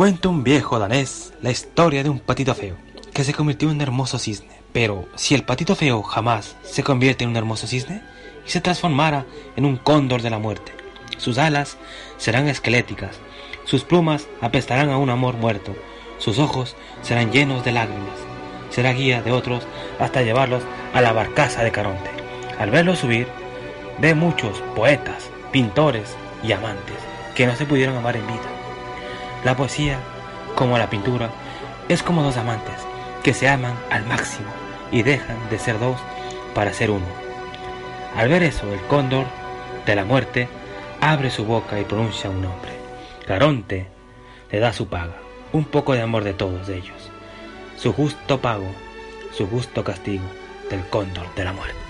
Cuenta un viejo danés la historia de un patito feo que se convirtió en un hermoso cisne. Pero si el patito feo jamás se convierte en un hermoso cisne y se transformara en un cóndor de la muerte, sus alas serán esqueléticas, sus plumas apestarán a un amor muerto, sus ojos serán llenos de lágrimas, será guía de otros hasta llevarlos a la barcaza de Caronte. Al verlo subir, ve muchos poetas, pintores y amantes que no se pudieron amar en vida. La poesía, como la pintura, es como dos amantes que se aman al máximo y dejan de ser dos para ser uno. Al ver eso, el cóndor de la muerte abre su boca y pronuncia un nombre. Caronte le da su paga, un poco de amor de todos ellos, su justo pago, su justo castigo del cóndor de la muerte.